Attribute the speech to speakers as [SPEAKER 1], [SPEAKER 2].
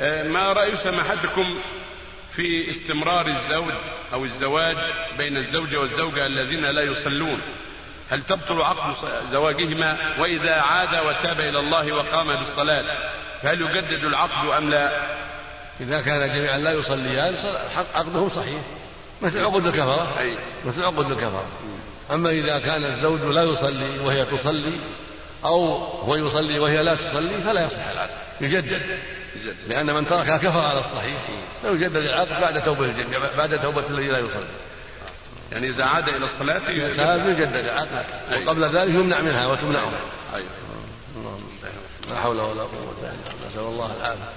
[SPEAKER 1] آه، ما رأي سماحتكم في استمرار الزوج أو الزواج بين الزوج والزوجة الذين لا يصلون؟ هل تبطل عقد زواجهما وإذا عاد وتاب إلى الله وقام بالصلاة؟ فهل يجدد العقد أم لا؟
[SPEAKER 2] إذا كان جميعا لا يصليان عقدهم صحيح. مثل عقد الكفرة.
[SPEAKER 1] أي.
[SPEAKER 2] مثل عقد الكفرة. أما إذا كان الزوج لا يصلي وهي تصلي أو هو يصلي وهي لا تصلي فلا يصح العقد. يجدد. لأن من تركها كفر على الصحيح فيجدد العقد بعد توبة الجميع بعد توبة الذي لا يصلي
[SPEAKER 1] يعني إذا عاد إلى الصلاة
[SPEAKER 2] كان يجدد العقد وقبل ذلك يمنع منها وتمنعه
[SPEAKER 1] أيوه
[SPEAKER 2] لا حول ولا قوة إلا بالله. نسأل الله العافية.